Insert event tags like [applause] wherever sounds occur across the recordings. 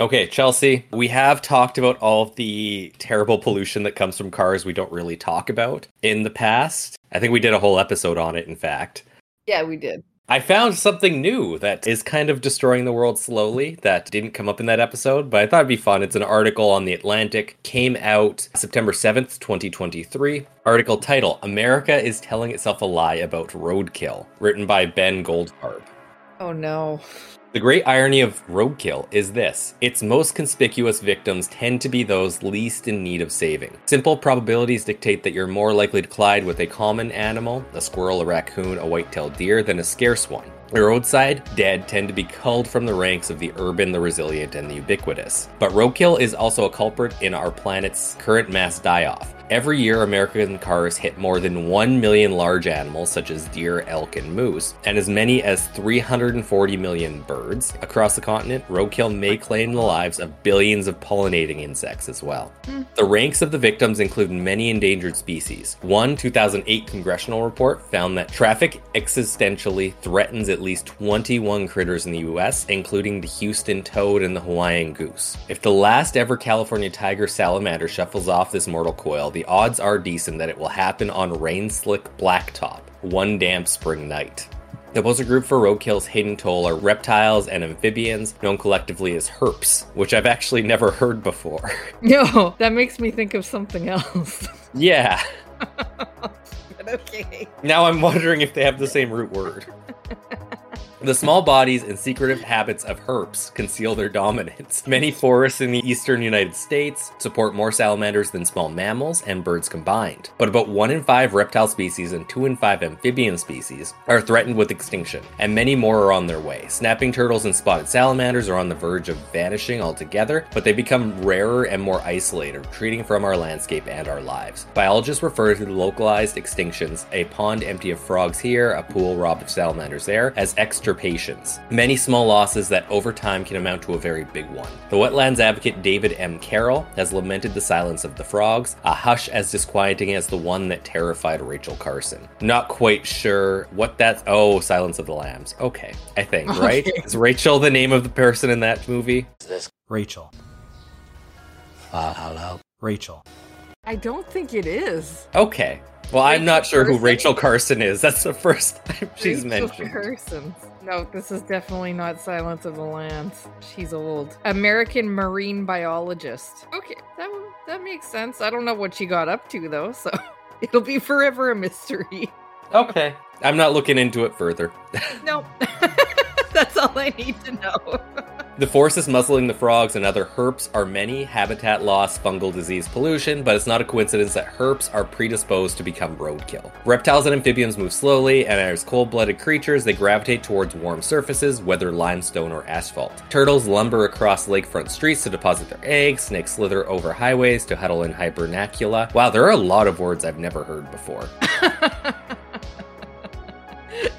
Okay, Chelsea, we have talked about all of the terrible pollution that comes from cars we don't really talk about in the past. I think we did a whole episode on it, in fact. Yeah, we did. I found something new that is kind of destroying the world slowly that didn't come up in that episode, but I thought it'd be fun. It's an article on The Atlantic, came out September 7th, 2023. Article title America is Telling Itself a Lie About Roadkill, written by Ben Goldfarb. Oh no. The great irony of roadkill is this its most conspicuous victims tend to be those least in need of saving. Simple probabilities dictate that you're more likely to collide with a common animal, a squirrel, a raccoon, a white tailed deer, than a scarce one. The roadside dead tend to be culled from the ranks of the urban, the resilient, and the ubiquitous. But roadkill is also a culprit in our planet's current mass die off. Every year, American cars hit more than 1 million large animals, such as deer, elk, and moose, and as many as 340 million birds. Across the continent, roadkill may claim the lives of billions of pollinating insects as well. Mm. The ranks of the victims include many endangered species. One 2008 congressional report found that traffic existentially threatens at least 21 critters in the US, including the Houston toad and the Hawaiian goose. If the last ever California tiger salamander shuffles off this mortal coil, the odds are decent that it will happen on rain slick blacktop one damp spring night. The opposing group for roadkill's hidden toll are reptiles and amphibians, known collectively as herps, which I've actually never heard before. [laughs] No, that makes me think of something else. Yeah. [laughs] [laughs] okay. Now I'm wondering if they have the same root word. The small bodies and secretive habits of herps conceal their dominance. [laughs] Many forests in the eastern United States support more salamanders than small mammals and birds combined. But about 1 in 5 reptile species and 2 in 5 amphibian species are threatened with extinction, and many more are on their way. Snapping turtles and spotted salamanders are on the verge of vanishing altogether, but they become rarer and more isolated, retreating from our landscape and our lives. Biologists refer to the localized extinctions, a pond empty of frogs here, a pool robbed of salamanders there, as extra patience. Many small losses that over time can amount to a very big one. The wetlands advocate David M. Carroll has lamented the silence of the frogs, a hush as disquieting as the one that terrified Rachel Carson. Not quite sure what that's. Oh, Silence of the Lambs. Okay, I think, [laughs] right? Okay. Is Rachel the name of the person in that movie? Rachel. Uh, hello. Rachel. I don't think it is. Okay. Well, Rachel I'm not sure Carson? who Rachel Carson is. That's the first time she's Rachel mentioned. Carson. No, this is definitely not Silence of the Lambs. She's old. American marine biologist. Okay, that that makes sense. I don't know what she got up to though, so [laughs] it'll be forever a mystery. Okay. I'm not looking into it further. nope. [laughs] That's all I need to know. [laughs] The forces muzzling the frogs and other herps are many habitat loss, fungal disease, pollution, but it's not a coincidence that herps are predisposed to become roadkill. Reptiles and amphibians move slowly, and as cold blooded creatures, they gravitate towards warm surfaces, whether limestone or asphalt. Turtles lumber across lakefront streets to deposit their eggs, snakes slither over highways to huddle in hibernacula. Wow, there are a lot of words I've never heard before. [laughs]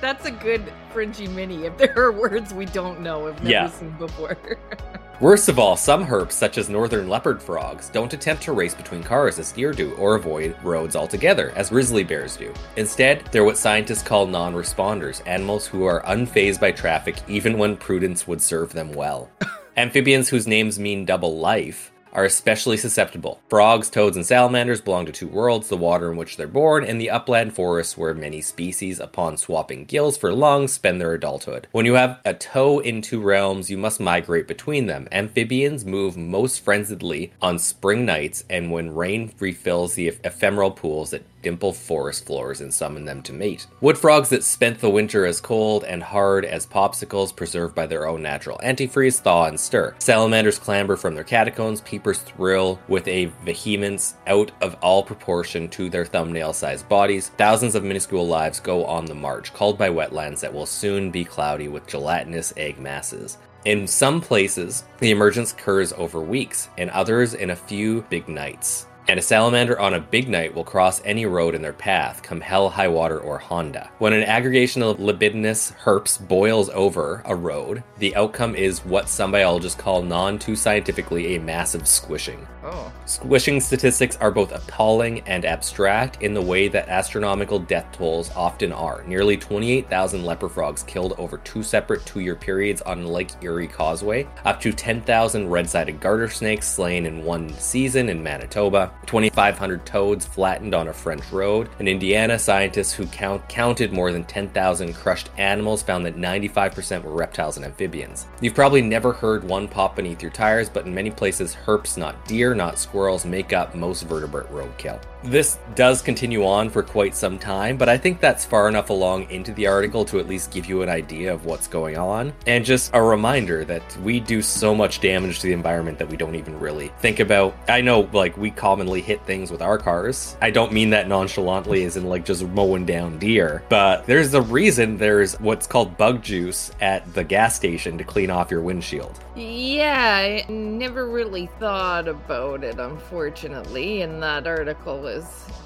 That's a good Fringey Mini if there are words we don't know, have never yeah. seen before. [laughs] Worst of all, some herps, such as northern leopard frogs, don't attempt to race between cars as deer do or avoid roads altogether, as grizzly bears do. Instead, they're what scientists call non responders, animals who are unfazed by traffic even when prudence would serve them well. [laughs] Amphibians whose names mean double life are especially susceptible. Frogs, toads, and salamanders belong to two worlds the water in which they're born, and the upland forests where many species, upon swapping gills for lungs, spend their adulthood. When you have a toe in two realms, you must migrate between them. Amphibians move most frenziedly on spring nights and when rain refills the ephemeral pools that dimple forest floors and summon them to mate. Wood frogs that spent the winter as cold and hard as popsicles preserved by their own natural antifreeze thaw and stir. Salamanders clamber from their catacombs, peepers thrill with a vehemence out of all proportion to their thumbnail sized bodies. Thousands of minuscule lives go on the march, called by wetlands that will soon be cloudy with gelatinous egg masses. In some places, the emergence occurs over weeks, in others, in a few big nights. And a salamander on a big night will cross any road in their path, come hell, high water, or Honda. When an aggregation of libidinous herps boils over a road, the outcome is what some biologists call non too scientifically a massive squishing. Oh. Squishing statistics are both appalling and abstract in the way that astronomical death tolls often are. Nearly 28,000 leopard frogs killed over two separate two year periods on Lake Erie Causeway, up to 10,000 red sided garter snakes slain in one season in Manitoba, 2,500 toads flattened on a French road. In Indiana, scientists who count, counted more than 10,000 crushed animals found that 95% were reptiles and amphibians. You've probably never heard one pop beneath your tires, but in many places, herps, not deer, not squirrels, make up most vertebrate roadkill. This does continue on for quite some time, but I think that's far enough along into the article to at least give you an idea of what's going on. And just a reminder that we do so much damage to the environment that we don't even really think about. I know, like, we commonly hit things with our cars. I don't mean that nonchalantly, as in, like, just mowing down deer, but there's a reason there's what's called bug juice at the gas station to clean off your windshield. Yeah, I never really thought about it, unfortunately, and that article is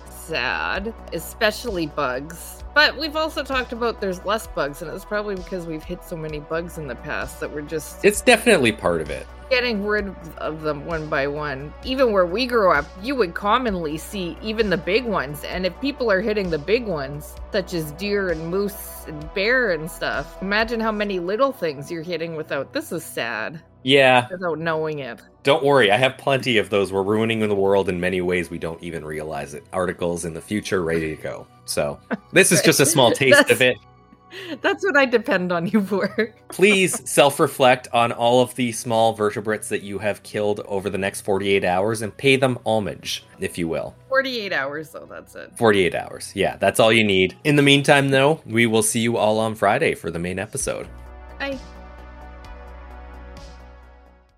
sad, especially bugs. But we've also talked about there's less bugs, and it's probably because we've hit so many bugs in the past that we're just It's definitely part of it. Getting rid of them one by one. Even where we grew up, you would commonly see even the big ones. And if people are hitting the big ones, such as deer and moose and bear and stuff, imagine how many little things you're hitting without. This is sad Yeah, without knowing it. Don't worry, I have plenty of those. We're ruining the world in many ways we don't even realize it. Articles in the future ready to go. So, this is just a small [laughs] taste of it. [laughs] That's what I depend on you for. [laughs] Please self reflect on all of the small vertebrates that you have killed over the next 48 hours and pay them homage, if you will. 48 hours, though, that's it. 48 hours. Yeah, that's all you need. In the meantime, though, we will see you all on Friday for the main episode. Bye.